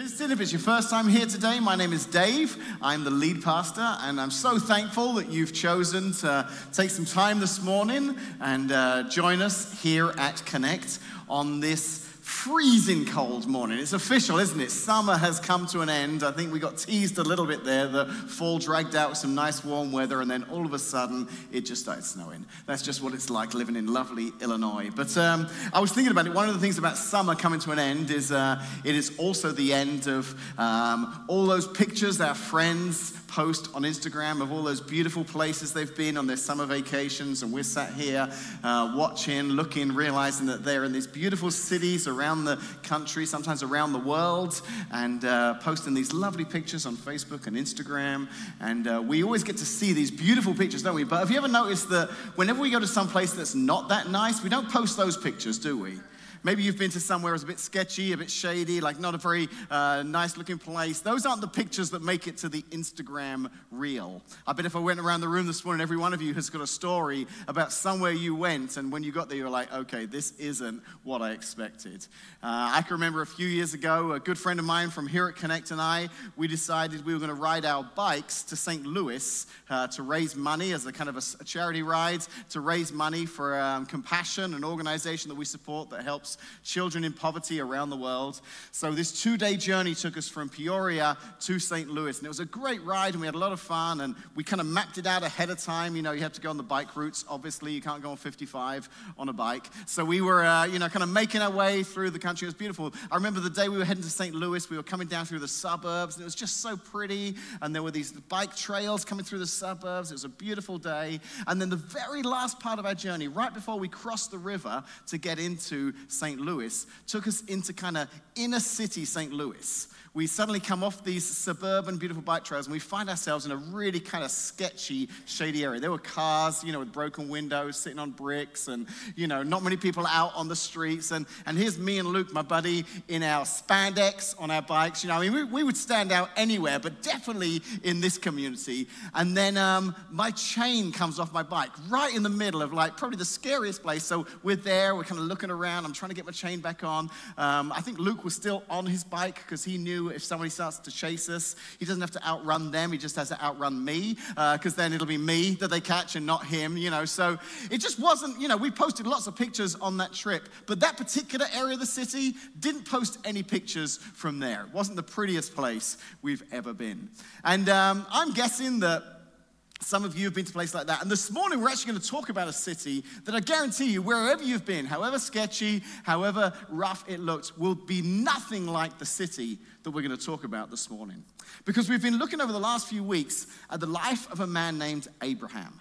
visiting, if it's your first time here today, my name is Dave. I'm the lead pastor, and I'm so thankful that you've chosen to take some time this morning and uh, join us here at Connect on this freezing cold morning. It's official, isn't it? Summer has come to an end. I think we got teased a little bit there. The fall dragged out some nice warm weather, and then all of a sudden it just started snowing. That's just what it's like living in lovely Illinois. But um, I was thinking about it. One of the things about summer coming to an end is uh, it is also the end of um, all those pictures our friends post on Instagram of all those beautiful places they've been on their summer vacations, and we're sat here uh, watching, looking, realizing that they're in these beautiful cities around the country, sometimes around the world, and uh, posting these lovely pictures on Facebook and Instagram. And uh, we always get to see these beautiful pictures, don't we? But have you ever noticed that whenever we go to some place that's not that nice, we don't post those pictures, do we? Maybe you've been to somewhere that's a bit sketchy, a bit shady, like not a very uh, nice looking place. Those aren't the pictures that make it to the Instagram reel. I bet if I went around the room this morning, every one of you has got a story about somewhere you went, and when you got there, you were like, okay, this isn't what I expected. Uh, I can remember a few years ago, a good friend of mine from here at Connect and I, we decided we were going to ride our bikes to St. Louis uh, to raise money as a kind of a, a charity ride to raise money for um, Compassion, an organization that we support that helps helps children in poverty around the world. So, this two day journey took us from Peoria to St. Louis. And it was a great ride, and we had a lot of fun. And we kind of mapped it out ahead of time. You know, you have to go on the bike routes. Obviously, you can't go on 55 on a bike. So, we were, uh, you know, kind of making our way through the country. It was beautiful. I remember the day we were heading to St. Louis, we were coming down through the suburbs, and it was just so pretty. And there were these bike trails coming through the suburbs. It was a beautiful day. And then the very last part of our journey, right before we crossed the river to get into St. Louis took us into kind of inner city St. Louis we suddenly come off these suburban, beautiful bike trails and we find ourselves in a really kind of sketchy, shady area. There were cars, you know, with broken windows, sitting on bricks, and, you know, not many people out on the streets. And, and here's me and Luke, my buddy, in our spandex on our bikes. You know, I mean, we, we would stand out anywhere, but definitely in this community. And then um, my chain comes off my bike right in the middle of like probably the scariest place. So we're there, we're kind of looking around. I'm trying to get my chain back on. Um, I think Luke was still on his bike because he knew if somebody starts to chase us, he doesn't have to outrun them, he just has to outrun me, because uh, then it'll be me that they catch and not him, you know. So it just wasn't, you know, we posted lots of pictures on that trip, but that particular area of the city didn't post any pictures from there. It wasn't the prettiest place we've ever been. And um, I'm guessing that some of you have been to places like that. And this morning, we're actually going to talk about a city that I guarantee you, wherever you've been, however sketchy, however rough it looks, will be nothing like the city that we're going to talk about this morning. Because we've been looking over the last few weeks at the life of a man named Abraham.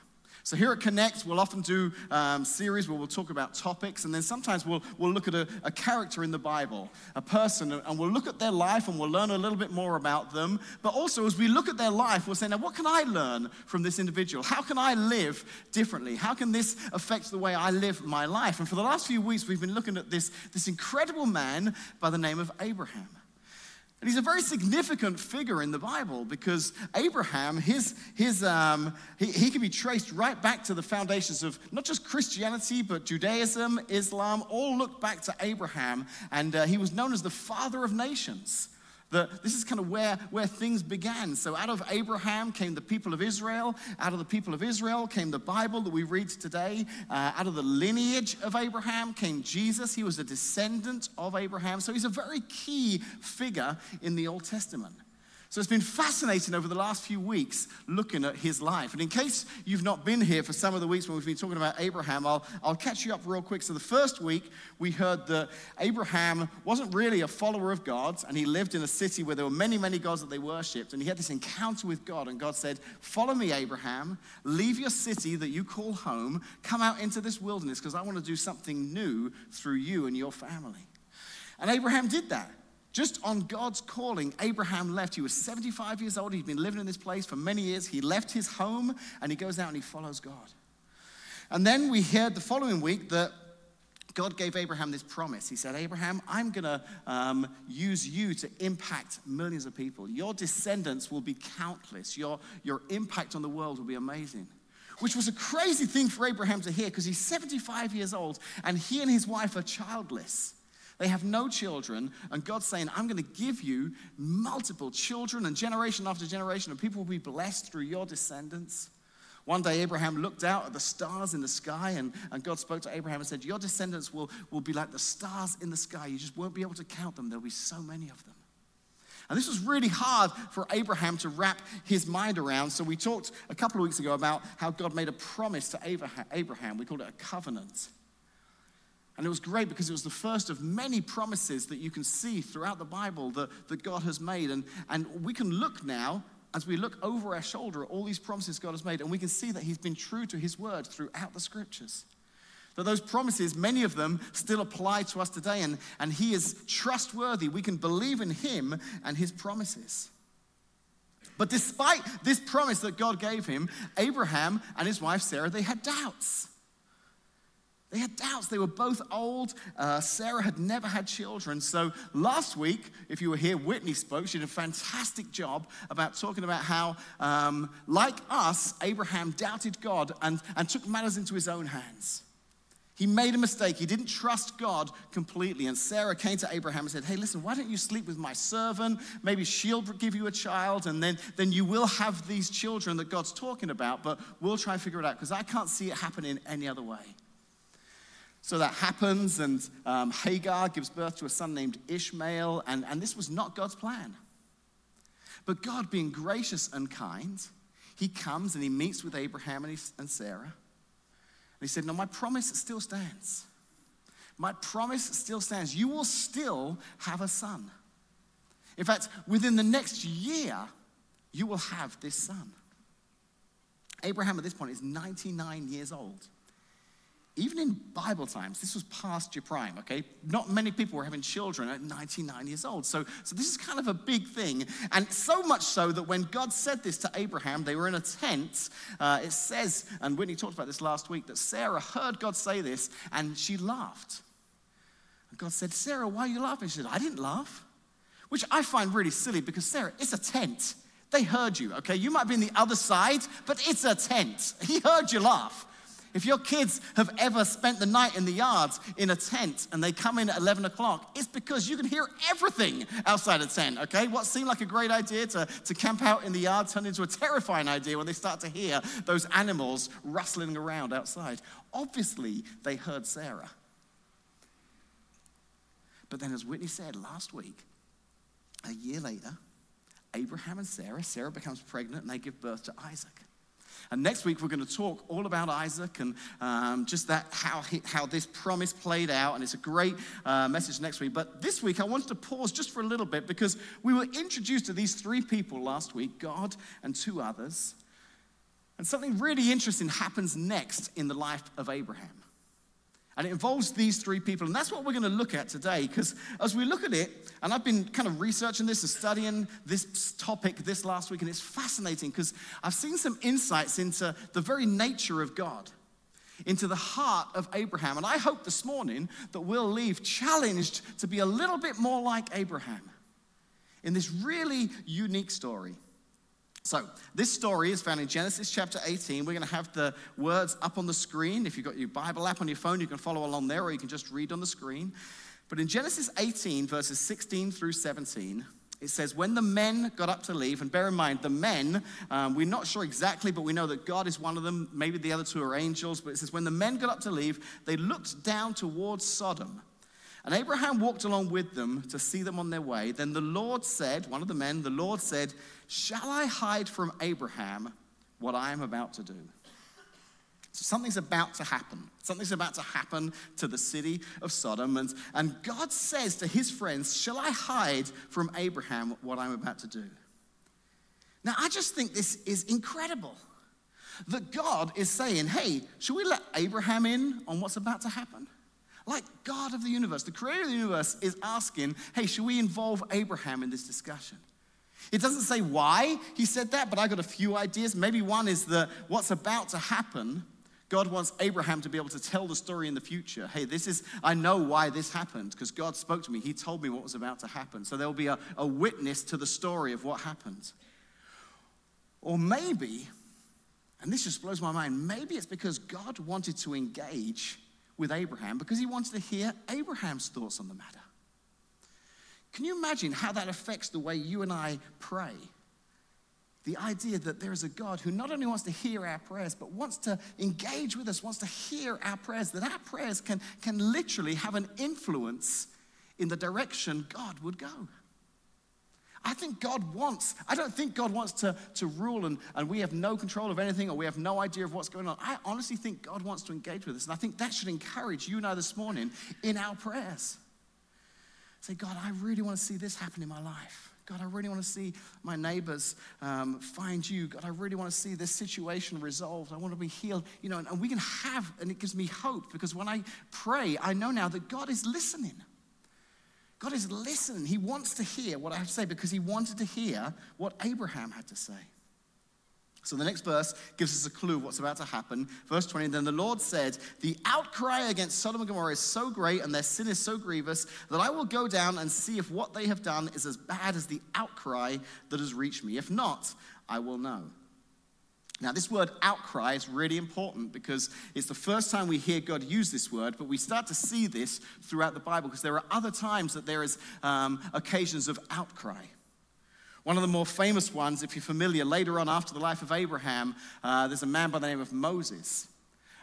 So here at Connect, we'll often do um, series where we'll talk about topics, and then sometimes we'll, we'll look at a, a character in the Bible, a person, and we'll look at their life and we'll learn a little bit more about them. But also, as we look at their life, we'll say, now, what can I learn from this individual? How can I live differently? How can this affect the way I live my life? And for the last few weeks, we've been looking at this, this incredible man by the name of Abraham. And he's a very significant figure in the Bible because Abraham, his, his, um, he, he can be traced right back to the foundations of not just Christianity, but Judaism, Islam, all look back to Abraham. And uh, he was known as the father of nations. The, this is kind of where, where things began. So, out of Abraham came the people of Israel. Out of the people of Israel came the Bible that we read today. Uh, out of the lineage of Abraham came Jesus. He was a descendant of Abraham. So, he's a very key figure in the Old Testament. So it's been fascinating over the last few weeks looking at his life. And in case you've not been here for some of the weeks when we've been talking about Abraham, I'll, I'll catch you up real quick. So the first week, we heard that Abraham wasn't really a follower of God, and he lived in a city where there were many, many gods that they worshipped. And he had this encounter with God, and God said, Follow me, Abraham, leave your city that you call home, come out into this wilderness because I want to do something new through you and your family. And Abraham did that. Just on God's calling, Abraham left. He was 75 years old. He'd been living in this place for many years. He left his home and he goes out and he follows God. And then we heard the following week that God gave Abraham this promise. He said, Abraham, I'm going to um, use you to impact millions of people. Your descendants will be countless. Your, your impact on the world will be amazing. Which was a crazy thing for Abraham to hear because he's 75 years old and he and his wife are childless. They have no children, and God's saying, I'm going to give you multiple children, and generation after generation, and people will be blessed through your descendants. One day, Abraham looked out at the stars in the sky, and, and God spoke to Abraham and said, Your descendants will, will be like the stars in the sky. You just won't be able to count them, there'll be so many of them. And this was really hard for Abraham to wrap his mind around. So, we talked a couple of weeks ago about how God made a promise to Abraham. We called it a covenant. And it was great because it was the first of many promises that you can see throughout the Bible that, that God has made. And, and we can look now, as we look over our shoulder at all these promises God has made, and we can see that He's been true to His word throughout the scriptures. That those promises, many of them still apply to us today, and, and He is trustworthy. We can believe in Him and His promises. But despite this promise that God gave him, Abraham and his wife Sarah, they had doubts. They had doubts. They were both old. Uh, Sarah had never had children. So last week, if you were here, Whitney spoke. She did a fantastic job about talking about how, um, like us, Abraham doubted God and, and took matters into his own hands. He made a mistake. He didn't trust God completely. And Sarah came to Abraham and said, Hey, listen, why don't you sleep with my servant? Maybe she'll give you a child, and then, then you will have these children that God's talking about, but we'll try and figure it out because I can't see it happening any other way. So that happens, and um, Hagar gives birth to a son named Ishmael, and, and this was not God's plan. But God, being gracious and kind, he comes and he meets with Abraham and, he, and Sarah. And he said, No, my promise still stands. My promise still stands. You will still have a son. In fact, within the next year, you will have this son. Abraham at this point is 99 years old even in Bible times, this was past your prime, okay? Not many people were having children at 99 years old. So, so this is kind of a big thing. And so much so that when God said this to Abraham, they were in a tent. Uh, it says, and Whitney talked about this last week, that Sarah heard God say this and she laughed. And God said, Sarah, why are you laughing? She said, I didn't laugh. Which I find really silly because, Sarah, it's a tent. They heard you, okay? You might be in the other side, but it's a tent. He heard you laugh. If your kids have ever spent the night in the yards in a tent and they come in at 11 o'clock, it's because you can hear everything outside a tent, okay? What seemed like a great idea to, to camp out in the yard turned into a terrifying idea when they start to hear those animals rustling around outside. Obviously, they heard Sarah. But then, as Whitney said last week, a year later, Abraham and Sarah, Sarah becomes pregnant and they give birth to Isaac. And next week, we're going to talk all about Isaac and um, just that, how, he, how this promise played out. And it's a great uh, message next week. But this week, I wanted to pause just for a little bit because we were introduced to these three people last week God and two others. And something really interesting happens next in the life of Abraham. And it involves these three people. And that's what we're going to look at today. Because as we look at it, and I've been kind of researching this and studying this topic this last week, and it's fascinating because I've seen some insights into the very nature of God, into the heart of Abraham. And I hope this morning that we'll leave challenged to be a little bit more like Abraham in this really unique story. So, this story is found in Genesis chapter 18. We're going to have the words up on the screen. If you've got your Bible app on your phone, you can follow along there, or you can just read on the screen. But in Genesis 18, verses 16 through 17, it says, When the men got up to leave, and bear in mind, the men, um, we're not sure exactly, but we know that God is one of them. Maybe the other two are angels. But it says, When the men got up to leave, they looked down towards Sodom. And Abraham walked along with them to see them on their way. Then the Lord said, one of the men, the Lord said, Shall I hide from Abraham what I am about to do? So something's about to happen. Something's about to happen to the city of Sodom. And, and God says to his friends, Shall I hide from Abraham what I'm about to do? Now, I just think this is incredible. That God is saying, Hey, should we let Abraham in on what's about to happen? Like God of the universe, the creator of the universe is asking, Hey, should we involve Abraham in this discussion? It doesn't say why he said that, but I got a few ideas. Maybe one is that what's about to happen, God wants Abraham to be able to tell the story in the future. Hey, this is, I know why this happened because God spoke to me. He told me what was about to happen. So there'll be a, a witness to the story of what happened. Or maybe, and this just blows my mind, maybe it's because God wanted to engage with Abraham because he wanted to hear Abraham's thoughts on the matter. Can you imagine how that affects the way you and I pray? The idea that there is a God who not only wants to hear our prayers, but wants to engage with us, wants to hear our prayers, that our prayers can, can literally have an influence in the direction God would go. I think God wants, I don't think God wants to, to rule and, and we have no control of anything or we have no idea of what's going on. I honestly think God wants to engage with us. And I think that should encourage you and I this morning in our prayers. Say, God, I really want to see this happen in my life. God, I really want to see my neighbors um, find you. God, I really want to see this situation resolved. I want to be healed. You know, and, and we can have, and it gives me hope because when I pray, I know now that God is listening. God is listening. He wants to hear what I have to say because he wanted to hear what Abraham had to say. So the next verse gives us a clue of what's about to happen. Verse 20 Then the Lord said, The outcry against Sodom and Gomorrah is so great and their sin is so grievous that I will go down and see if what they have done is as bad as the outcry that has reached me. If not, I will know. Now, this word outcry is really important because it's the first time we hear God use this word, but we start to see this throughout the Bible because there are other times that there is um, occasions of outcry. One of the more famous ones, if you're familiar, later on after the life of Abraham, uh, there's a man by the name of Moses.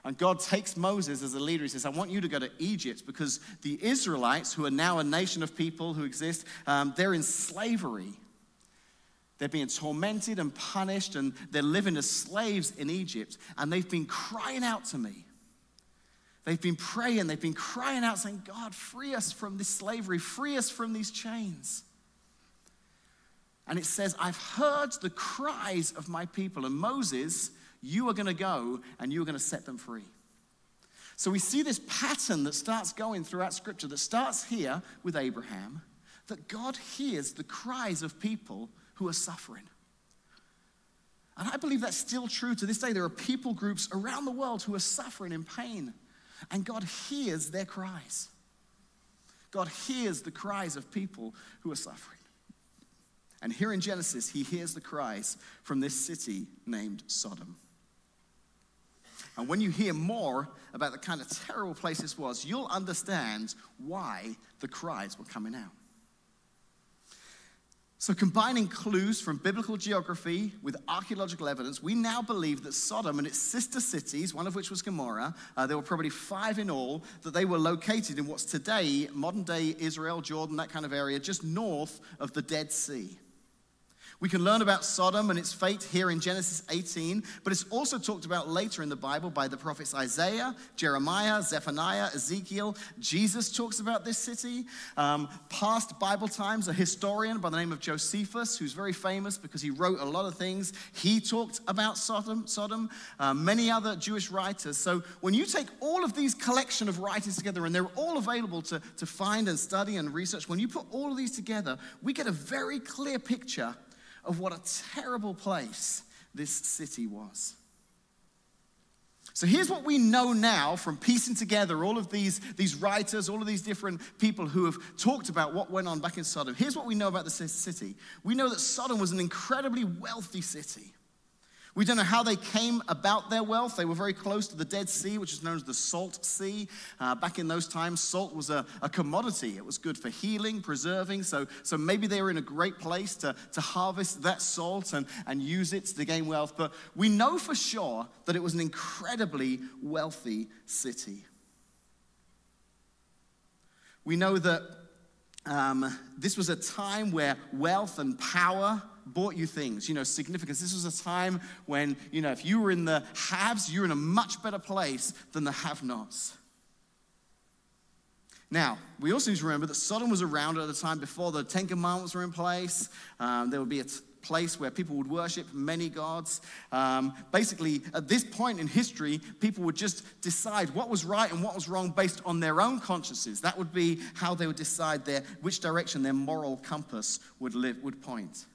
And God takes Moses as a leader. He says, I want you to go to Egypt because the Israelites, who are now a nation of people who exist, um, they're in slavery. They're being tormented and punished, and they're living as slaves in Egypt. And they've been crying out to me. They've been praying, they've been crying out, saying, God, free us from this slavery, free us from these chains. And it says, I've heard the cries of my people. And Moses, you are going to go and you are going to set them free. So we see this pattern that starts going throughout Scripture, that starts here with Abraham, that God hears the cries of people who are suffering. And I believe that's still true to this day. There are people groups around the world who are suffering in pain, and God hears their cries. God hears the cries of people who are suffering. And here in Genesis, he hears the cries from this city named Sodom. And when you hear more about the kind of terrible place this was, you'll understand why the cries were coming out. So, combining clues from biblical geography with archaeological evidence, we now believe that Sodom and its sister cities, one of which was Gomorrah, uh, there were probably five in all, that they were located in what's today modern day Israel, Jordan, that kind of area, just north of the Dead Sea. We can learn about Sodom and its fate here in Genesis 18, but it's also talked about later in the Bible by the prophets Isaiah, Jeremiah, Zephaniah, Ezekiel. Jesus talks about this city. Um, past Bible times, a historian by the name of Josephus, who's very famous because he wrote a lot of things, he talked about Sodom, Sodom uh, many other Jewish writers. So when you take all of these collection of writings together, and they're all available to, to find and study and research, when you put all of these together, we get a very clear picture of what a terrible place this city was. So here's what we know now from piecing together all of these, these writers, all of these different people who have talked about what went on back in Sodom. Here's what we know about the city. We know that Sodom was an incredibly wealthy city. We don't know how they came about their wealth. They were very close to the Dead Sea, which is known as the Salt Sea. Uh, back in those times, salt was a, a, commodity. It was good for healing, preserving. So, so maybe they were in a great place to, to harvest that salt and, and use it to gain wealth. But we know for sure that it was an incredibly wealthy city. We know that um, this was a time where wealth and power bought you things, you know, significance. This was a time when, you know, if you were in the haves, you were in a much better place than the have nots. Now, we also need to remember that Sodom was around at the time before the Ten Commandments were in place. Um, there would be a t- place where people would worship many gods. Um, basically, at this point in history, people would just decide what was right and what was wrong based on their own consciences. That would be how they would decide their, which direction their moral compass would, live, would point.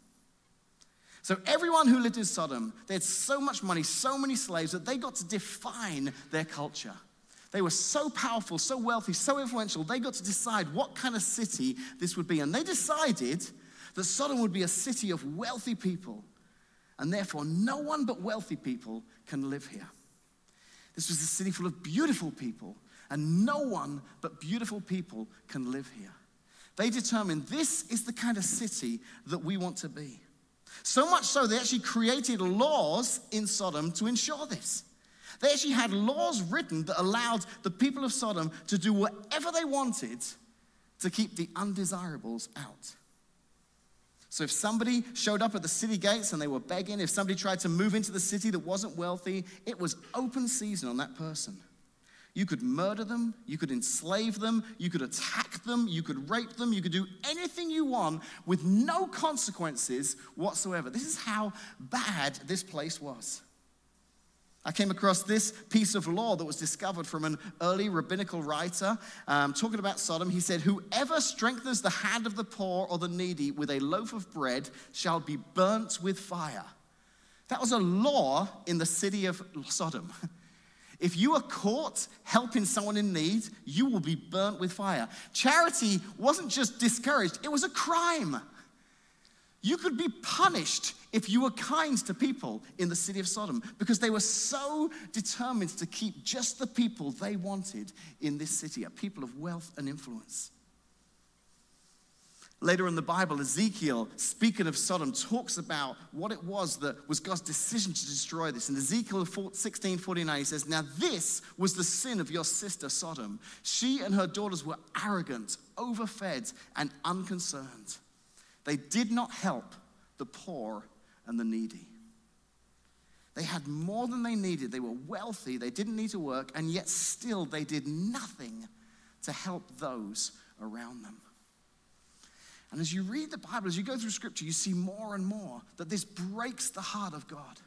So, everyone who lived in Sodom, they had so much money, so many slaves, that they got to define their culture. They were so powerful, so wealthy, so influential, they got to decide what kind of city this would be. And they decided that Sodom would be a city of wealthy people, and therefore no one but wealthy people can live here. This was a city full of beautiful people, and no one but beautiful people can live here. They determined this is the kind of city that we want to be. So much so, they actually created laws in Sodom to ensure this. They actually had laws written that allowed the people of Sodom to do whatever they wanted to keep the undesirables out. So if somebody showed up at the city gates and they were begging, if somebody tried to move into the city that wasn't wealthy, it was open season on that person. You could murder them, you could enslave them, you could attack them, you could rape them, you could do anything you want with no consequences whatsoever. This is how bad this place was. I came across this piece of law that was discovered from an early rabbinical writer um, talking about Sodom. He said, Whoever strengthens the hand of the poor or the needy with a loaf of bread shall be burnt with fire. That was a law in the city of Sodom. If you are caught helping someone in need, you will be burnt with fire. Charity wasn't just discouraged, it was a crime. You could be punished if you were kind to people in the city of Sodom because they were so determined to keep just the people they wanted in this city, a people of wealth and influence. Later in the Bible, Ezekiel, speaking of Sodom, talks about what it was that was God's decision to destroy this. In Ezekiel 16 49, he says, Now this was the sin of your sister Sodom. She and her daughters were arrogant, overfed, and unconcerned. They did not help the poor and the needy. They had more than they needed. They were wealthy. They didn't need to work, and yet still they did nothing to help those around them. And as you read the Bible, as you go through scripture, you see more and more that this breaks the heart of God.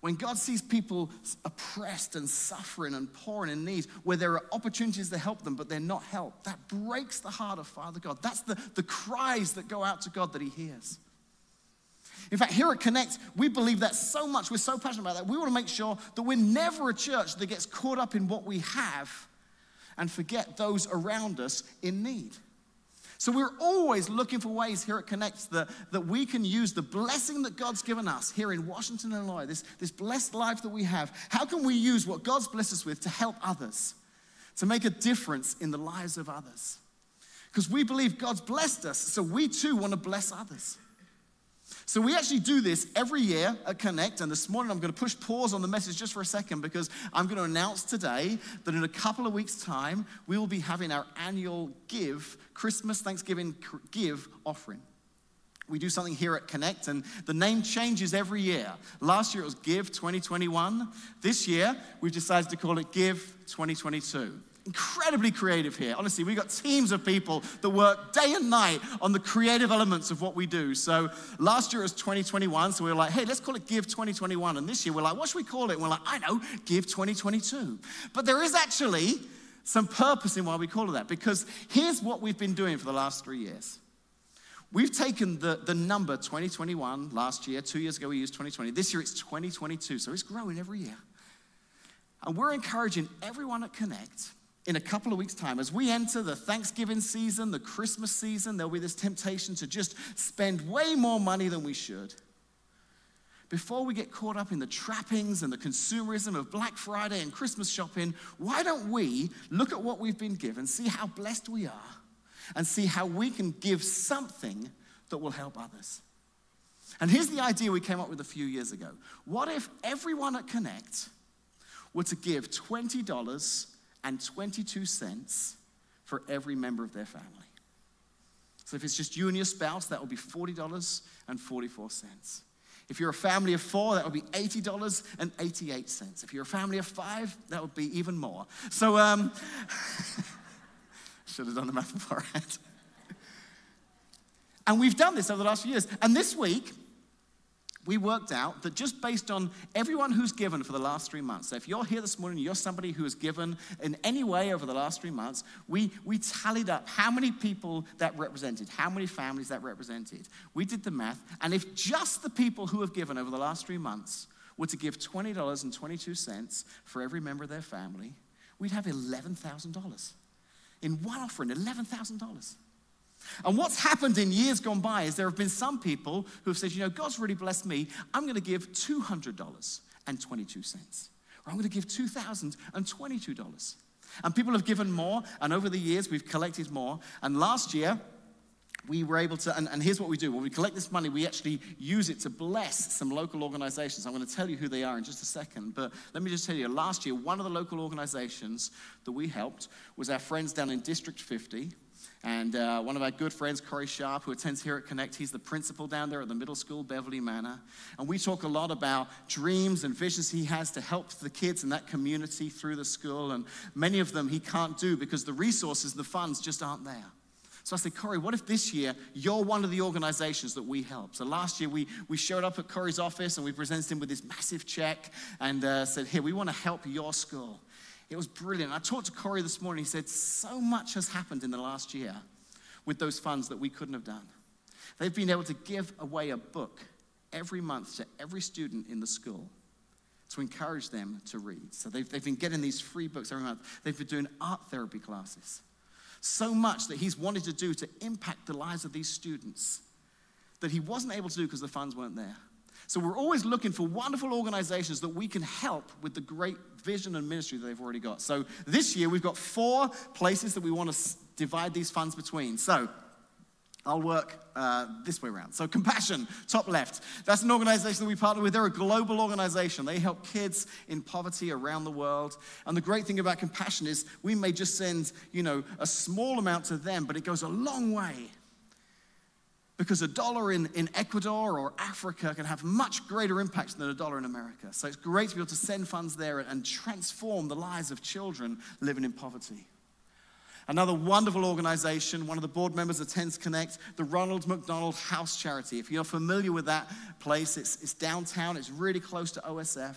When God sees people oppressed and suffering and poor and in need, where there are opportunities to help them, but they're not helped, that breaks the heart of Father God. That's the, the cries that go out to God that He hears. In fact, here at Connect, we believe that so much. We're so passionate about that. We want to make sure that we're never a church that gets caught up in what we have and forget those around us in need. So we're always looking for ways here at Connect that, that we can use the blessing that God's given us here in Washington, Illinois, this, this blessed life that we have. How can we use what God's blessed us with to help others, to make a difference in the lives of others? Because we believe God's blessed us, so we too want to bless others. So we actually do this every year at Connect, and this morning I'm going to push pause on the message just for a second because I'm going to announce today that in a couple of weeks' time we will be having our annual Give Christmas Thanksgiving Give offering. We do something here at Connect, and the name changes every year. Last year it was Give 2021. This year we've decided to call it Give 2022 incredibly creative here. Honestly, we've got teams of people that work day and night on the creative elements of what we do. So last year was 2021, so we were like, hey, let's call it Give 2021. And this year we're like, what should we call it? And we're like, I know, Give 2022. But there is actually some purpose in why we call it that, because here's what we've been doing for the last three years. We've taken the, the number 2021 last year, two years ago we used 2020. This year it's 2022, so it's growing every year. And we're encouraging everyone at Connect in a couple of weeks' time, as we enter the Thanksgiving season, the Christmas season, there'll be this temptation to just spend way more money than we should. Before we get caught up in the trappings and the consumerism of Black Friday and Christmas shopping, why don't we look at what we've been given, see how blessed we are, and see how we can give something that will help others? And here's the idea we came up with a few years ago. What if everyone at Connect were to give $20 and 22 cents for every member of their family. So if it's just you and your spouse, that will be $40.44. If you're a family of four, that would be $80.88. If you're a family of five, that would be even more. So, um, should have done the math beforehand. and we've done this over the last few years. And this week, we worked out that just based on everyone who's given for the last three months, so if you're here this morning, you're somebody who has given in any way over the last three months, we, we tallied up how many people that represented, how many families that represented. We did the math, and if just the people who have given over the last three months were to give $20.22 for every member of their family, we'd have $11,000. In one offering, $11,000. And what's happened in years gone by is there have been some people who have said, you know, God's really blessed me. I'm going to give $200.22. Or I'm going to give $2,022. And people have given more, and over the years, we've collected more. And last year, we were able to, and, and, here's what we do when we collect this money, we actually use it to bless some local organizations. I'm going to tell you who they are in just a second, but let me just tell you last year, one of the local organizations that we helped was our friends down in District 50. And uh, one of our good friends, Corey Sharp, who attends here at Connect, he's the principal down there at the middle school, Beverly Manor. And we talk a lot about dreams and visions he has to help the kids in that community through the school. And many of them he can't do because the resources, the funds just aren't there. So I said, Corey, what if this year you're one of the organizations that we help? So last year we, we showed up at Corey's office and we presented him with this massive check and uh, said, Here, we want to help your school. It was brilliant. I talked to Corey this morning. He said, So much has happened in the last year with those funds that we couldn't have done. They've been able to give away a book every month to every student in the school to encourage them to read. So they've, they've been getting these free books every month. They've been doing art therapy classes so much that he's wanted to do to impact the lives of these students that he wasn't able to do because the funds weren't there. So we're always looking for wonderful organizations that we can help with the great vision and ministry that they've already got. So this year we've got four places that we want to divide these funds between. So I'll work uh, this way around. So, Compassion, top left. That's an organization that we partner with. They're a global organization. They help kids in poverty around the world. And the great thing about Compassion is we may just send, you know, a small amount to them, but it goes a long way. Because a dollar in, in Ecuador or Africa can have much greater impact than a dollar in America. So it's great to be able to send funds there and transform the lives of children living in poverty. Another wonderful organization, one of the board members attends Connect, the Ronald McDonald House Charity. If you're familiar with that place, it's, it's downtown, it's really close to OSF.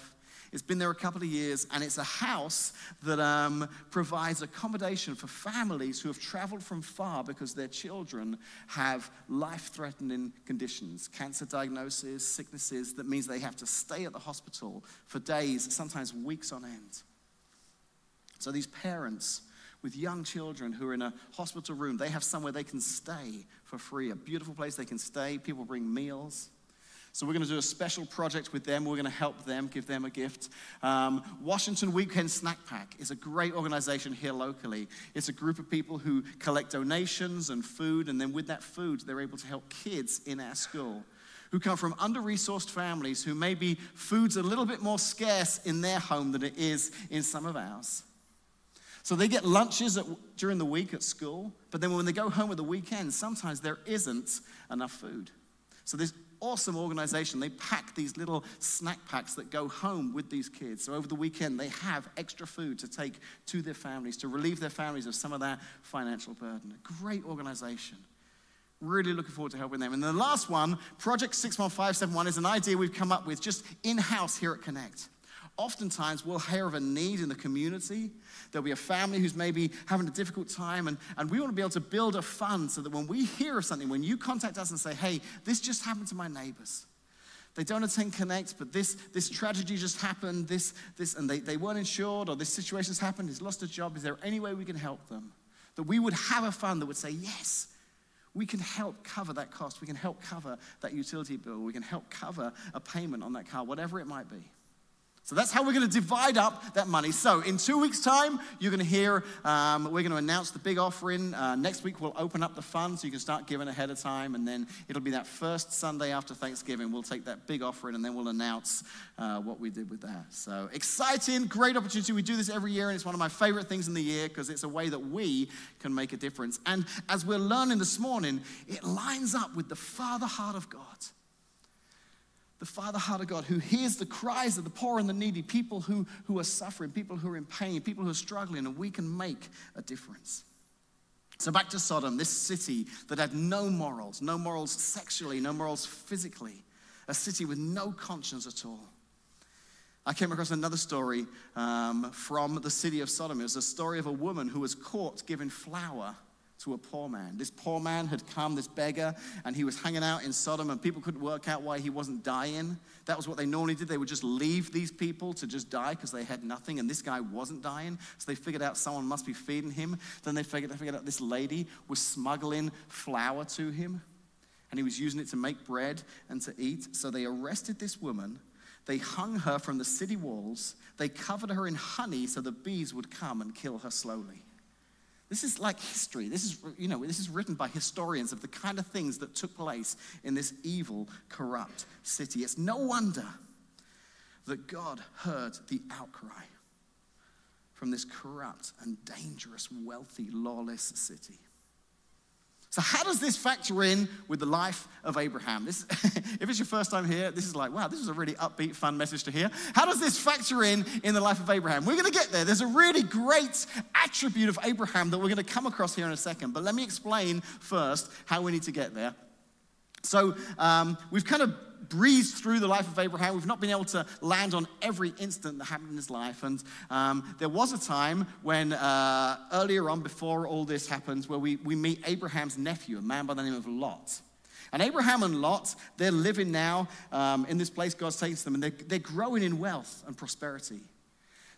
It's been there a couple of years, and it's a house that um, provides accommodation for families who have traveled from far because their children have life threatening conditions, cancer diagnoses, sicknesses that means they have to stay at the hospital for days, sometimes weeks on end. So these parents with young children who are in a hospital room. They have somewhere they can stay for free, a beautiful place they can stay. People bring meals. So we're going to do a special project with them. We're going to help them, give them a gift. Um, Washington Weekend Snack Pack is a great organization here locally. It's a group of people who collect donations and food, and then with that food, they're able to help kids in our school who come from under resourced families who maybe food's a little bit more scarce in their home than it is in some of ours. So they get lunches at, during the week at school, but then when they go home at the weekend, sometimes there isn't enough food. So this awesome organization, they pack these little snack packs that go home with these kids. So over the weekend, they have extra food to take to their families, to relieve their families of some of that financial burden. A great organization. Really looking forward to helping them. And the last one, Project 61571, is an idea we've come up with just in house here at Connect oftentimes we'll hear of a need in the community. There'll be a family who's maybe having a difficult time, and, and we want to be able to build a fund so that when we hear of something, when you contact us and say, hey, this just happened to my neighbors. They don't attend Connect, but this, this tragedy just happened, this, this, and they, they weren't insured, or this situation's happened, he's lost a job. Is there any way we can help them? That we would have a fund that would say, yes, we can help cover that cost. We can help cover that utility bill. We can help cover a payment on that car, whatever it might be. So that's how we're going to divide up that money. So in two weeks' time, you're going to hear um, we're going to announce the big offering. Uh, next week, we'll open up the fund so you can start giving ahead of time. And then it'll be that first Sunday after Thanksgiving. We'll take that big offering and then we'll announce uh, what we did with that. So exciting, great opportunity. We do this every year, and it's one of my favorite things in the year because it's a way that we can make a difference. And as we're learning this morning, it lines up with the Father heart of God the Father heart of God who hears the cries of the poor and the needy, people who, who are suffering, people who are in pain, people who are struggling, and we can make a difference. So, back to Sodom, this city that had no morals, no morals sexually, no morals physically, a city with no conscience at all. I came across another story um, from the city of Sodom. It was a story of a woman who was caught giving flour to a poor man. This poor man had come, this beggar, and he was hanging out in Sodom, and people couldn't work out why he wasn't dying. That was what they normally did. They would just leave these people to just die because they had nothing, and this guy wasn't dying. So they figured out someone must be feeding him. Then they figured, they figured out this lady was smuggling flour to him, and he was using it to make bread and to eat. So they arrested this woman. They hung her from the city walls. They covered her in honey so the bees would come and kill her slowly. This is like history. This is, you know, this is written by historians of the kind of things that took place in this evil, corrupt city. It's no wonder that God heard the outcry from this corrupt and dangerous, wealthy, lawless city. So, how does this factor in with the life of Abraham? This, if it's your first time here, this is like, wow, this is a really upbeat, fun message to hear. How does this factor in in the life of Abraham? We're going to get there. There's a really great attribute of Abraham that we're going to come across here in a second. But let me explain first how we need to get there. So, um, we've kind of breezed through the life of Abraham. We've not been able to land on every instant that happened in his life. And um, there was a time when, uh, earlier on, before all this happens, where we, we meet Abraham's nephew, a man by the name of Lot. And Abraham and Lot, they're living now um, in this place God's taken them, and they're, they're growing in wealth and prosperity.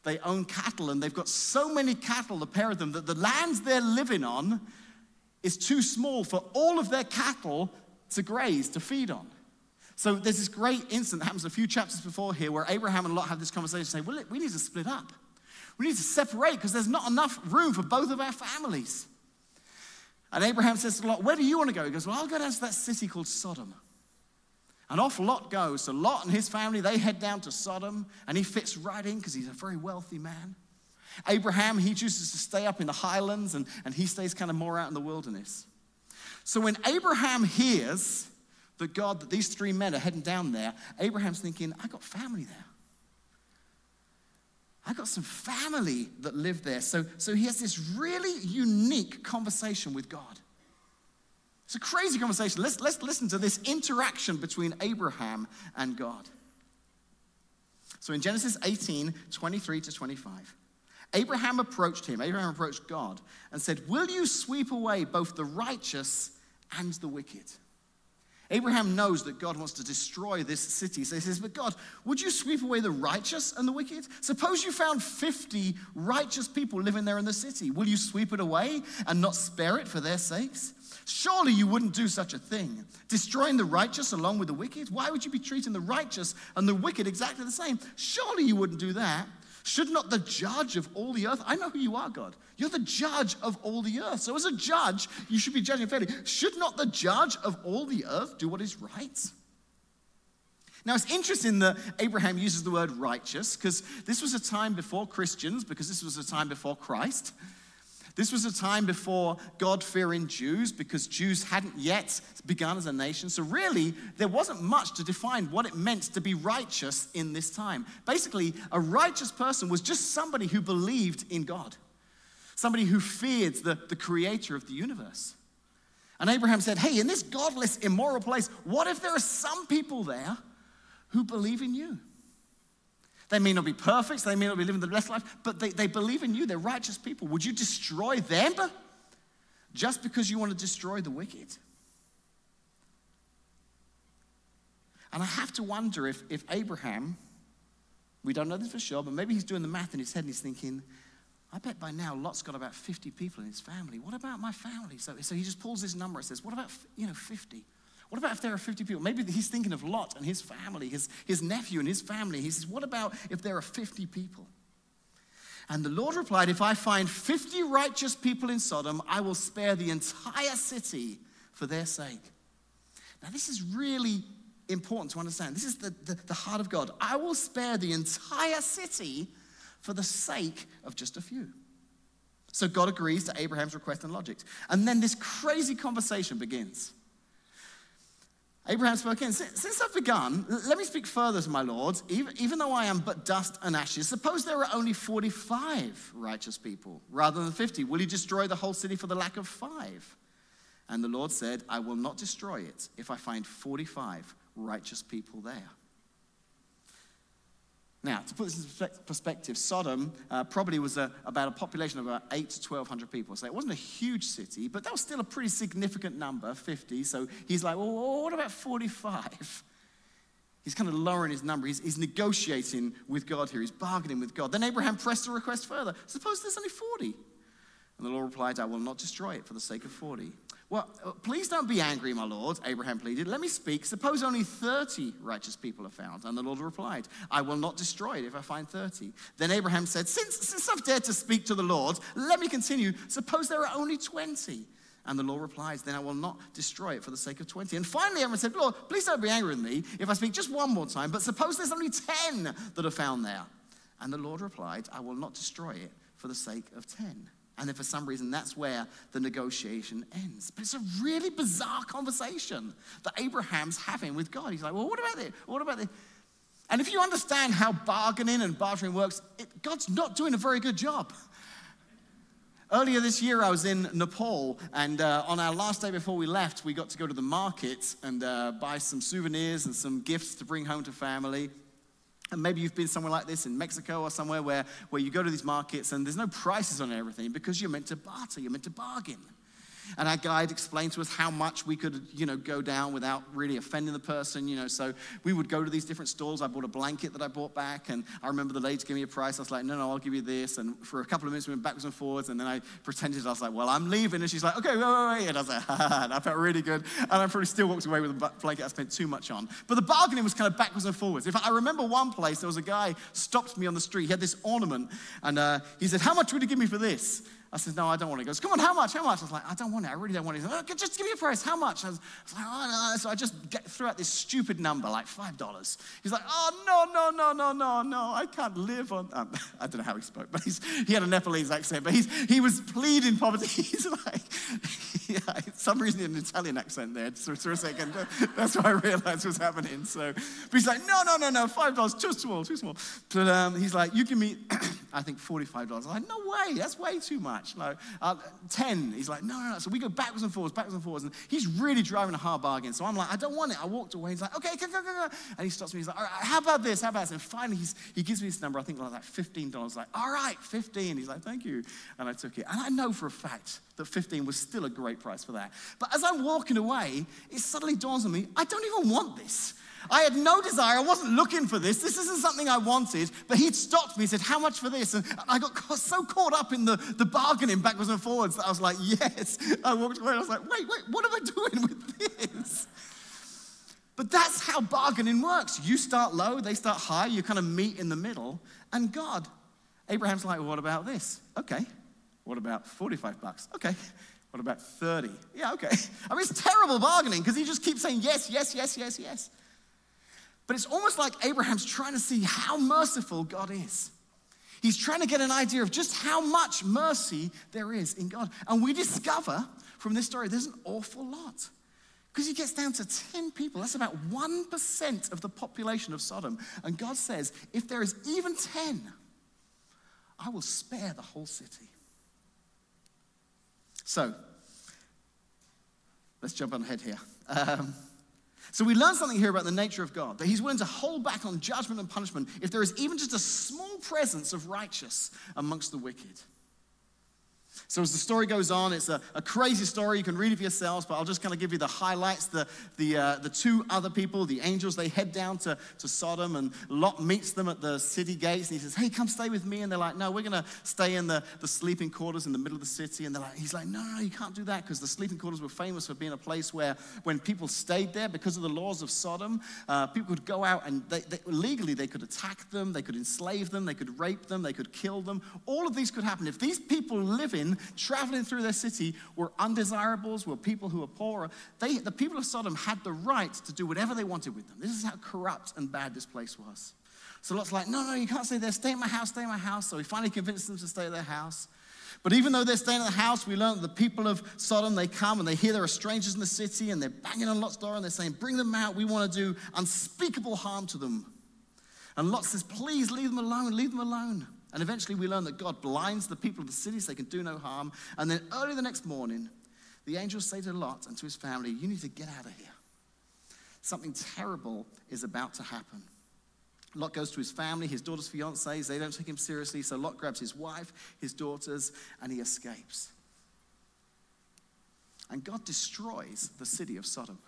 They own cattle, and they've got so many cattle, the pair of them, that the lands they're living on is too small for all of their cattle to graze, to feed on. So there's this great incident that happens a few chapters before here where Abraham and Lot have this conversation say, well, we need to split up. We need to separate because there's not enough room for both of our families. And Abraham says to Lot, Where do you want to go? He goes, Well, I'll go down to that city called Sodom. And off Lot goes. So Lot and his family, they head down to Sodom, and he fits right in because he's a very wealthy man. Abraham, he chooses to stay up in the highlands, and, and he stays kind of more out in the wilderness. So when Abraham hears that God, that these three men are heading down there, Abraham's thinking, I got family there. I got some family that live there. So, so he has this really unique conversation with God. It's a crazy conversation. Let's, let's listen to this interaction between Abraham and God. So in Genesis 18, 23 to 25, Abraham approached him, Abraham approached God and said, Will you sweep away both the righteous and the wicked? Abraham knows that God wants to destroy this city. So he says, But God, would you sweep away the righteous and the wicked? Suppose you found 50 righteous people living there in the city. Will you sweep it away and not spare it for their sakes? Surely you wouldn't do such a thing. Destroying the righteous along with the wicked? Why would you be treating the righteous and the wicked exactly the same? Surely you wouldn't do that. Should not the judge of all the earth? I know who you are, God. You're the judge of all the earth. So, as a judge, you should be judging fairly. Should not the judge of all the earth do what is right? Now, it's interesting that Abraham uses the word righteous because this was a time before Christians, because this was a time before Christ. This was a time before God fearing Jews because Jews hadn't yet begun as a nation. So, really, there wasn't much to define what it meant to be righteous in this time. Basically, a righteous person was just somebody who believed in God, somebody who feared the, the creator of the universe. And Abraham said, Hey, in this godless, immoral place, what if there are some people there who believe in you? They may not be perfect, they may not be living the best life, but they, they believe in you. They're righteous people. Would you destroy them just because you want to destroy the wicked? And I have to wonder if, if Abraham, we don't know this for sure, but maybe he's doing the math in his head and he's thinking, I bet by now Lot's got about 50 people in his family. What about my family? So, so he just pulls this number and says, What about, you know, 50? What about if there are 50 people? Maybe he's thinking of Lot and his family, his, his nephew and his family. He says, What about if there are 50 people? And the Lord replied, If I find 50 righteous people in Sodom, I will spare the entire city for their sake. Now, this is really important to understand. This is the, the, the heart of God. I will spare the entire city for the sake of just a few. So God agrees to Abraham's request and logic. And then this crazy conversation begins. Abraham spoke in, Since I've begun, let me speak further to my lords, even, even though I am but dust and ashes. Suppose there are only 45 righteous people rather than 50. Will you destroy the whole city for the lack of five? And the Lord said, I will not destroy it if I find 45 righteous people there. Now, to put this in perspective, Sodom uh, probably was a, about a population of about 8 to 1,200 people. So it wasn't a huge city, but that was still a pretty significant number, 50. So he's like, well, what about 45? He's kind of lowering his number. He's, he's negotiating with God here. He's bargaining with God. Then Abraham pressed the request further. Suppose there's only 40. And the Lord replied, I will not destroy it for the sake of 40. Well, uh, please don't be angry, my Lord, Abraham pleaded. Let me speak. Suppose only 30 righteous people are found. And the Lord replied, I will not destroy it if I find 30. Then Abraham said, Since, since I've dared to speak to the Lord, let me continue. Suppose there are only 20. And the Lord replies, Then I will not destroy it for the sake of 20. And finally, Abraham said, Lord, please don't be angry with me if I speak just one more time, but suppose there's only 10 that are found there. And the Lord replied, I will not destroy it for the sake of 10. And then for some reason, that's where the negotiation ends. But it's a really bizarre conversation that Abraham's having with God. He's like, well, what about this? What about this? And if you understand how bargaining and bartering works, it, God's not doing a very good job. Earlier this year, I was in Nepal, and uh, on our last day before we left, we got to go to the market and uh, buy some souvenirs and some gifts to bring home to family. And maybe you've been somewhere like this in Mexico or somewhere where, where you go to these markets and there's no prices on everything because you're meant to barter, you're meant to bargain. And our guide explained to us how much we could, you know, go down without really offending the person, you know. So we would go to these different stores. I bought a blanket that I bought back, and I remember the lady gave me a price. I was like, no, no, I'll give you this. And for a couple of minutes, we went backwards and forwards, and then I pretended I was like, well, I'm leaving. And she's like, okay, wait, wait, wait. And I was like, ha, and I felt really good. And I probably still walked away with a blanket I spent too much on. But the bargaining was kind of backwards and forwards. If I remember one place, there was a guy stopped me on the street. He had this ornament, and uh, he said, how much would you give me for this? I said, no, I don't want it. He goes, come on, how much, how much? I was like, I don't want it, I really don't want it. He said, oh, just give me a price, how much? I was, I was like, oh, no. So I just get, threw out this stupid number, like $5. He's like, oh, no, no, no, no, no, no, I can't live on, um, I don't know how he spoke, but he had a Nepalese accent, but he was pleading poverty. He's like, yeah, some reason an Italian accent there for, for a second. That's what I realized was happening. So, but he's like, no, no, no, no, $5, too small, too small. But um, he's like, you give me, I think $45. I'm like, no way, that's way too much. No, uh, 10. He's like, no, no, no. So we go backwards and forwards, backwards and forwards. And he's really driving a hard bargain. So I'm like, I don't want it. I walked away. He's like, okay, go, go, go, go. And he stops me. He's like, all right, how about this? How about this? And finally, he's, he gives me this number, I think like $15. Like, all right, 15. He's like, thank you. And I took it. And I know for a fact that 15 was still a great price for that. But as I'm walking away, it suddenly dawns on me, I don't even want this. I had no desire. I wasn't looking for this. This isn't something I wanted. But he'd stopped me. He said, How much for this? And I got so caught up in the, the bargaining backwards and forwards that I was like, Yes. I walked away. I was like, Wait, wait, what am I doing with this? But that's how bargaining works. You start low, they start high, you kind of meet in the middle. And God, Abraham's like, well, What about this? Okay. What about 45 bucks? Okay. What about 30? Yeah, okay. I mean, it's terrible bargaining because he just keeps saying yes, yes, yes, yes, yes. But it's almost like Abraham's trying to see how merciful God is. He's trying to get an idea of just how much mercy there is in God. And we discover from this story there's an awful lot. Because he gets down to 10 people. That's about 1% of the population of Sodom. And God says, if there is even 10, I will spare the whole city. So, let's jump on ahead here. Um, so we learn something here about the nature of God, that he's willing to hold back on judgment and punishment if there is even just a small presence of righteous amongst the wicked. So, as the story goes on, it's a, a, crazy story. You can read it for yourselves, but I'll just kind of give you the highlights. The, the, uh, the two other people, the angels, they head down to, to Sodom, and Lot meets them at the city gates, and he says, Hey, come stay with me. And they're like, No, we're going to stay in the, the sleeping quarters in the middle of the city. And they're like, He's like, No, no, you can't do that, because the sleeping quarters were famous for being a place where when people stayed there, because of the laws of Sodom, uh, people could go out and they, they, legally they could attack them, they could enslave them, they could rape them, they could kill them. All of these could happen. If these people live in traveling through their city were undesirables, were people who were poor. They, the people of Sodom had the right to do whatever they wanted with them. This is how corrupt and bad this place was. So Lot's like, no, no, you can't stay there. Stay in my house, stay in my house. So he finally convinced them to stay at their house. But even though they're staying in the house, we learn that the people of Sodom, they come and they hear there are strangers in the city and they're banging on Lot's door and they're saying, bring them out. We want to do unspeakable harm to them. And Lot says, please leave them alone, leave them alone. And eventually we learn that God blinds the people of the city so they can do no harm. And then early the next morning, the angels say to Lot and to his family, You need to get out of here. Something terrible is about to happen. Lot goes to his family, his daughter's fiancés. They don't take him seriously. So Lot grabs his wife, his daughters, and he escapes. And God destroys the city of Sodom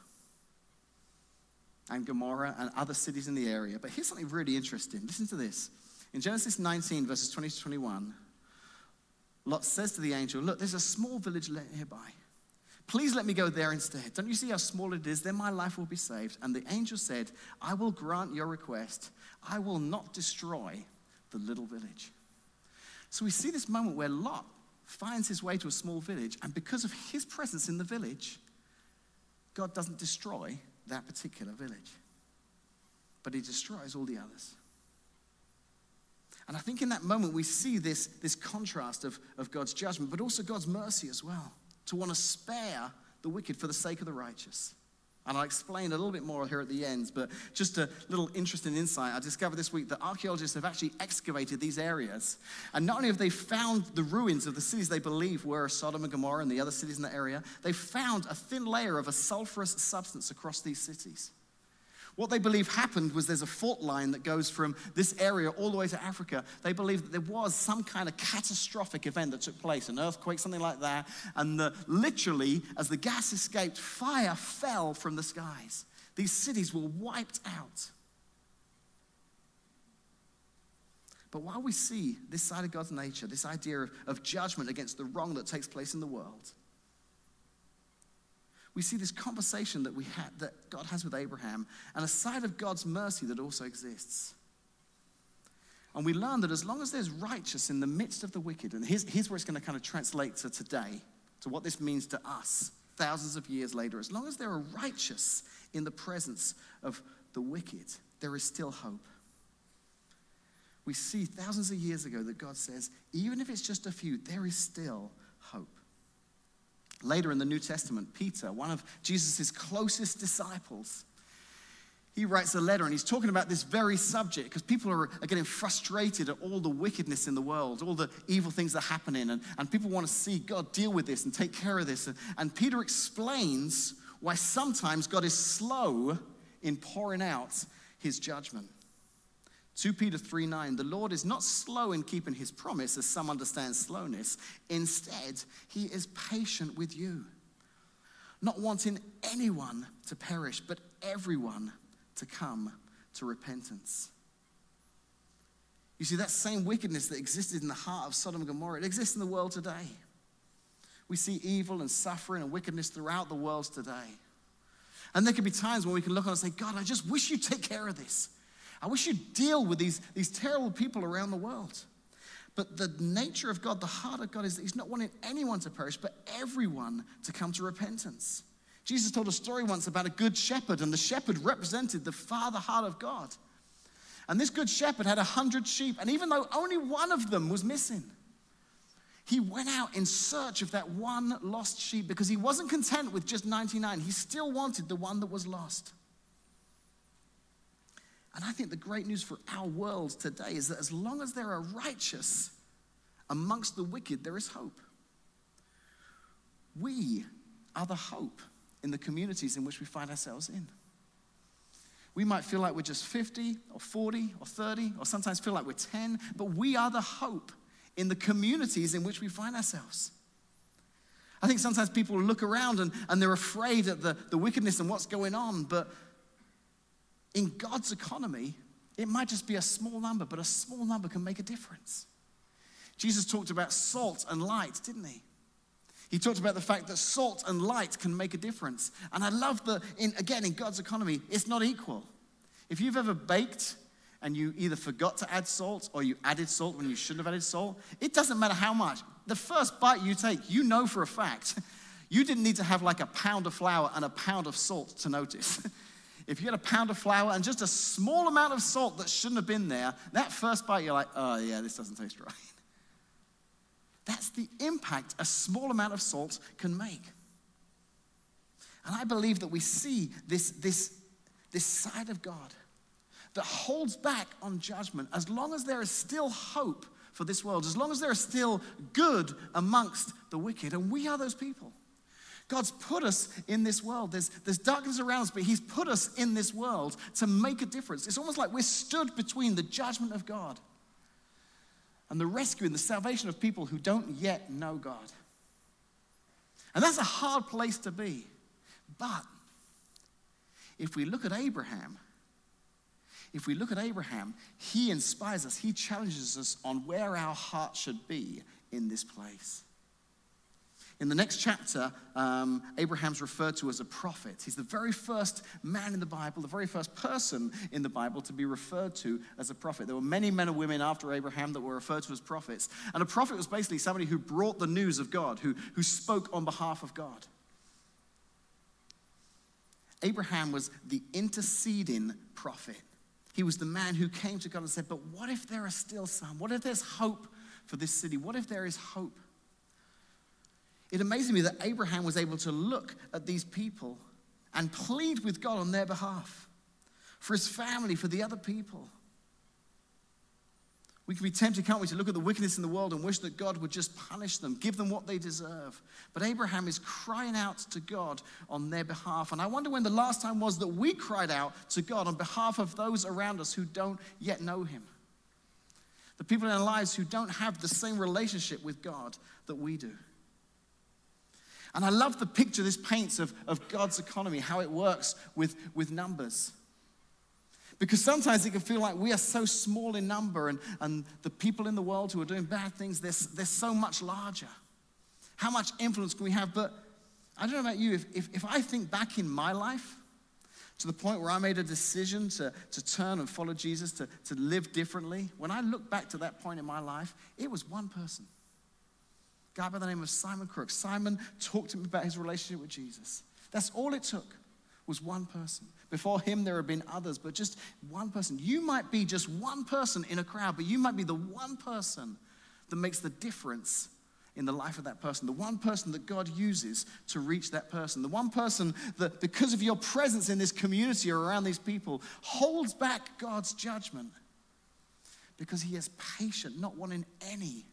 and Gomorrah and other cities in the area. But here's something really interesting. Listen to this. In Genesis 19, verses 20 to 21, Lot says to the angel, Look, there's a small village nearby. Please let me go there instead. Don't you see how small it is? Then my life will be saved. And the angel said, I will grant your request. I will not destroy the little village. So we see this moment where Lot finds his way to a small village, and because of his presence in the village, God doesn't destroy that particular village, but he destroys all the others. And I think in that moment we see this, this contrast of, of God's judgment, but also God's mercy as well, to want to spare the wicked for the sake of the righteous. And I'll explain a little bit more here at the end, but just a little interesting insight. I discovered this week that archaeologists have actually excavated these areas. And not only have they found the ruins of the cities they believe were Sodom and Gomorrah and the other cities in the area, they found a thin layer of a sulfurous substance across these cities. What they believe happened was there's a fault line that goes from this area all the way to Africa. They believe that there was some kind of catastrophic event that took place, an earthquake, something like that. And the, literally, as the gas escaped, fire fell from the skies. These cities were wiped out. But while we see this side of God's nature, this idea of, of judgment against the wrong that takes place in the world, we see this conversation that, we had, that God has with Abraham and a side of God's mercy that also exists. And we learn that as long as there's righteous in the midst of the wicked, and here's, here's where it's going to kind of translate to today, to what this means to us thousands of years later, as long as there are righteous in the presence of the wicked, there is still hope. We see thousands of years ago that God says, even if it's just a few, there is still hope. Later in the New Testament, Peter, one of Jesus' closest disciples, he writes a letter and he's talking about this very subject because people are, are, getting frustrated at all the wickedness in the world, all the evil things that are happening, and, and people want to see God deal with this and take care of this. And, and Peter explains why sometimes God is slow in pouring out his judgment. 2 Peter 3 9, the Lord is not slow in keeping his promise, as some understand slowness. Instead, he is patient with you, not wanting anyone to perish, but everyone to come to repentance. You see, that same wickedness that existed in the heart of Sodom and Gomorrah, it exists in the world today. We see evil and suffering and wickedness throughout the world today. And there could be times when we can look on and say, God, I just wish you'd take care of this. I wish you'd deal with these, these terrible people around the world. But the nature of God, the heart of God, is that He's not wanting anyone to perish, but everyone to come to repentance. Jesus told a story once about a good shepherd, and the shepherd represented the father heart of God. And this good shepherd had a hundred sheep, and even though only one of them was missing, he went out in search of that one lost sheep because he wasn't content with just 99. He still wanted the one that was lost. And I think the great news for our world today is that as long as there are righteous amongst the wicked, there is hope. We are the hope in the communities in which we find ourselves in. We might feel like we're just 50 or 40 or 30, or sometimes feel like we're 10, but we are the hope in the communities in which we find ourselves. I think sometimes people look around and, and they're afraid at the, the wickedness and what's going on, but in God's economy, it might just be a small number, but a small number can make a difference. Jesus talked about salt and light, didn't he? He talked about the fact that salt and light can make a difference. And I love the, in, again, in God's economy, it's not equal. If you've ever baked and you either forgot to add salt or you added salt when you shouldn't have added salt, it doesn't matter how much. The first bite you take, you know for a fact, you didn't need to have like a pound of flour and a pound of salt to notice. if you had a pound of flour and just a small amount of salt that shouldn't have been there, that first bite, you're like, oh, yeah, this doesn't taste right. That's the impact a small amount of salt can make. And I believe that we see this, this, this side of God that holds back on judgment as long as there is still hope for this world, as long as there is still good amongst the wicked. And we are those people. God's put us in this world. There's, there's darkness around us, but He's put us in this world to make a difference. It's almost like we're stood between the judgment of God and the rescue and the salvation of people who don't yet know God. And that's a hard place to be. But if we look at Abraham, if we look at Abraham, he inspires us, he challenges us on where our heart should be in this place. In the next chapter, um, Abraham's referred to as a prophet. He's the very first man in the Bible, the very first person in the Bible to be referred to as a prophet. There were many men and women after Abraham that were referred to as prophets. And a prophet was basically somebody who brought the news of God, who, who spoke on behalf of God. Abraham was the interceding prophet. He was the man who came to God and said, But what if there are still some? What if there's hope for this city? What if there is hope? It amazes me that Abraham was able to look at these people and plead with God on their behalf, for his family, for the other people. We can be tempted, can't we, to look at the wickedness in the world and wish that God would just punish them, give them what they deserve. But Abraham is crying out to God on their behalf. And I wonder when the last time was that we cried out to God on behalf of those around us who don't yet know him. The people in our lives who don't have the same relationship with God that we do. And I love the picture this paints of, of God's economy, how it works with, with numbers. Because sometimes it can feel like we are so small in number, and, and the people in the world who are doing bad things, they're, they're so much larger. How much influence can we have? But I don't know about you, if, if, if I think back in my life, to the point where I made a decision to, to turn and follow Jesus, to, to live differently, when I look back to that point in my life, it was one person guy by the name of Simon Crook. Simon talked to me about his relationship with Jesus. That's all it took was one person. Before him, there have been others, but just one person. You might be just one person in a crowd, but you might be the one person that makes the difference in the life of that person, the one person that God uses to reach that person, the one person that, because of your presence in this community or around these people, holds back God's judgment because he is patient, not wanting any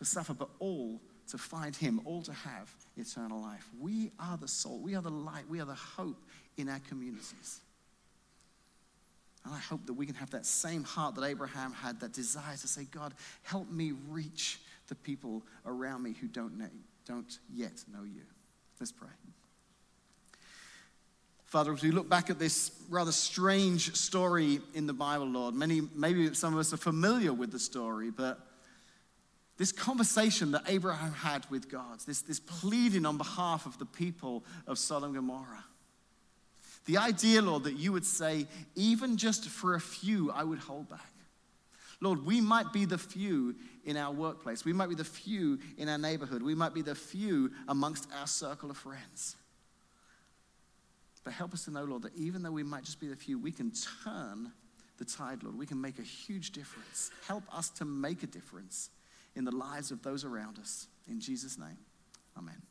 to suffer, but all to find Him, all to have eternal life. We are the salt, we are the light, we are the hope in our communities. And I hope that we can have that same heart that Abraham had, that desire to say, God, help me reach the people around me who don't, know, don't yet know you. Let's pray. Father, as we look back at this rather strange story in the Bible, Lord, many, maybe some of us are familiar with the story, but this conversation that Abraham had with God, this, this pleading on behalf of the people of Sodom and Gomorrah. The idea, Lord, that you would say, even just for a few, I would hold back. Lord, we might be the few in our workplace. We might be the few in our neighborhood. We might be the few amongst our circle of friends. But help us to know, Lord, that even though we might just be the few, we can turn the tide, Lord. We can make a huge difference. Help us to make a difference in the lives of those around us. In Jesus' name, amen.